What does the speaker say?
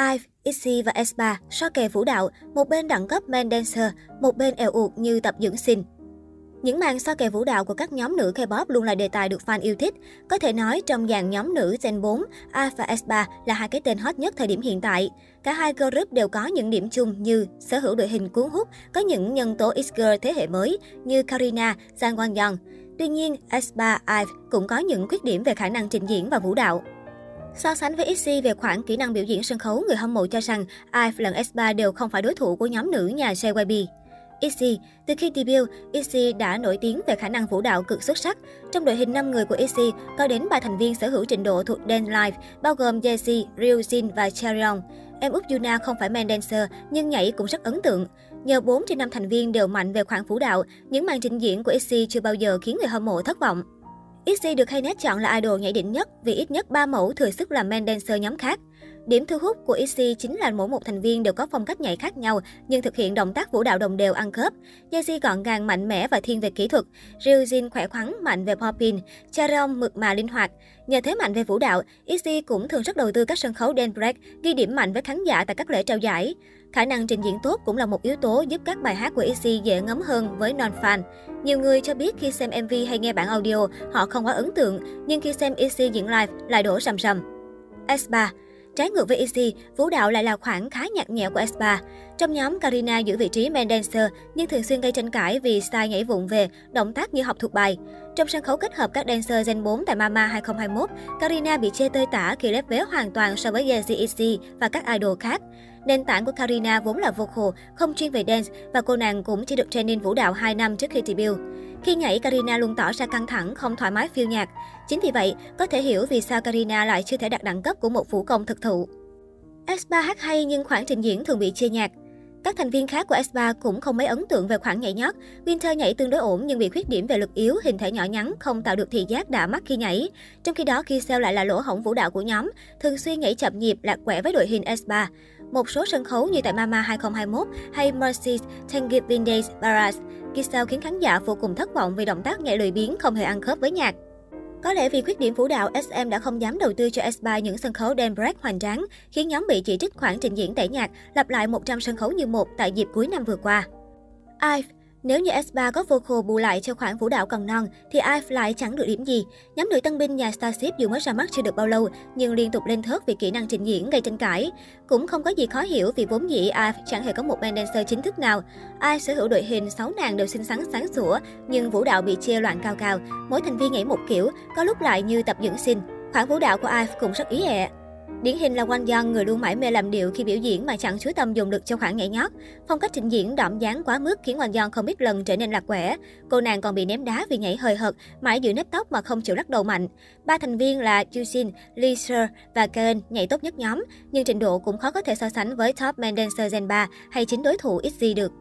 IVE, ITZY và aespa so kè vũ đạo, một bên đẳng cấp man dancer, một bên eo uột như tập dưỡng sinh. Những màn so kè vũ đạo của các nhóm nữ K-pop luôn là đề tài được fan yêu thích. Có thể nói trong dàn nhóm nữ Gen 4, IVE và aespa là hai cái tên hot nhất thời điểm hiện tại. Cả hai group đều có những điểm chung như sở hữu đội hình cuốn hút, có những nhân tố X-girl thế hệ mới như Karina, Jang Wang Young. Tuy nhiên, aespa, IVE cũng có những khuyết điểm về khả năng trình diễn và vũ đạo. So sánh với ITZY về khoản kỹ năng biểu diễn sân khấu, người hâm mộ cho rằng IVE lẫn S3 đều không phải đối thủ của nhóm nữ nhà JYP. ITZY, từ khi debut, ITZY đã nổi tiếng về khả năng vũ đạo cực xuất sắc. Trong đội hình 5 người của ITZY, có đến 3 thành viên sở hữu trình độ thuộc dance live, bao gồm Jessie, Ryujin và Cheryong. Em út Yuna không phải main dancer, nhưng nhảy cũng rất ấn tượng. Nhờ 4 trên 5 thành viên đều mạnh về khoản vũ đạo, những màn trình diễn của ITZY chưa bao giờ khiến người hâm mộ thất vọng. ITZY được Knet chọn là idol nhảy đỉnh nhất vì ít nhất 3 mẫu thừa sức làm main dancer nhóm khác. Điểm thu hút của ITZY chính là mỗi một thành viên đều có phong cách nhảy khác nhau nhưng thực hiện động tác vũ đạo đồng đều ăn khớp. Yeji gọn gàng mạnh mẽ và thiên về kỹ thuật, Ryujin khỏe khoắn mạnh về popping, Charon mượt mà linh hoạt. Nhờ thế mạnh về vũ đạo, ITZY cũng thường rất đầu tư các sân khấu dance break, ghi điểm mạnh với khán giả tại các lễ trao giải. Khả năng trình diễn tốt cũng là một yếu tố giúp các bài hát của ITZY dễ ngấm hơn với non-fan. Nhiều người cho biết khi xem MV hay nghe bản audio, họ không quá ấn tượng, nhưng khi xem ITZY diễn live lại đổ rầm rầm. S3 Trái ngược với Easy, vũ đạo lại là khoảng khá nhạt nhẽo của aespa. Trong nhóm, Karina giữ vị trí main dancer nhưng thường xuyên gây tranh cãi vì style nhảy vụng về, động tác như học thuộc bài. Trong sân khấu kết hợp các dancer Gen 4 tại Mama 2021, Karina bị chê tơi tả khi lép vế hoàn toàn so với Yeezy Easy và các idol khác. Nền tảng của Karina vốn là vocal, không chuyên về dance và cô nàng cũng chỉ được training vũ đạo 2 năm trước khi debut. Khi nhảy, Karina luôn tỏ ra căng thẳng, không thoải mái phiêu nhạc. Chính vì vậy, có thể hiểu vì sao Karina lại chưa thể đạt đẳng cấp của một vũ công thực thụ. S3 hát hay nhưng khoảng trình diễn thường bị chia nhạc. Các thành viên khác của S3 cũng không mấy ấn tượng về khoảng nhảy nhót. Winter nhảy tương đối ổn nhưng bị khuyết điểm về lực yếu, hình thể nhỏ nhắn, không tạo được thị giác đã mắt khi nhảy. Trong khi đó, Kisel lại là lỗ hổng vũ đạo của nhóm, thường xuyên nhảy chậm nhịp, lạc quẻ với đội hình S3. Một số sân khấu như tại Mama 2021 hay Mercy's Thanksgiving Days Barras, sau khiến khán giả vô cùng thất vọng vì động tác nhảy lười biếng không hề ăn khớp với nhạc. Có lẽ vì khuyết điểm vũ đạo, SM đã không dám đầu tư cho S3 những sân khấu đen break hoành tráng, khiến nhóm bị chỉ trích khoản trình diễn tẩy nhạc, lặp lại 100 sân khấu như một tại dịp cuối năm vừa qua. IVE nếu như S3 có vocal bù lại cho khoảng vũ đạo còn non, thì IVE lại chẳng được điểm gì. Nhóm nữ tân binh nhà Starship dù mới ra mắt chưa được bao lâu, nhưng liên tục lên thớt vì kỹ năng trình diễn gây tranh cãi. Cũng không có gì khó hiểu vì vốn dĩ IVE chẳng hề có một band dancer chính thức nào. IVE sở hữu đội hình 6 nàng đều xinh xắn sáng sủa, nhưng vũ đạo bị chia loạn cao cao. Mỗi thành viên nhảy một kiểu, có lúc lại như tập dưỡng sinh. Khoảng vũ đạo của IVE cũng rất ý ẹ. Điển hình là Wang Yang, người luôn mãi mê làm điệu khi biểu diễn mà chẳng chú tâm dùng lực cho khoảng nhảy nhót. Phong cách trình diễn đỏm dáng quá mức khiến Wang Yang không ít lần trở nên lạc quẻ. Cô nàng còn bị ném đá vì nhảy hơi hợt, mãi giữ nếp tóc mà không chịu lắc đầu mạnh. Ba thành viên là Jushin, Lee Seo và Karen nhảy tốt nhất nhóm, nhưng trình độ cũng khó có thể so sánh với top main dancer Gen 3 hay chính đối thủ XZ được.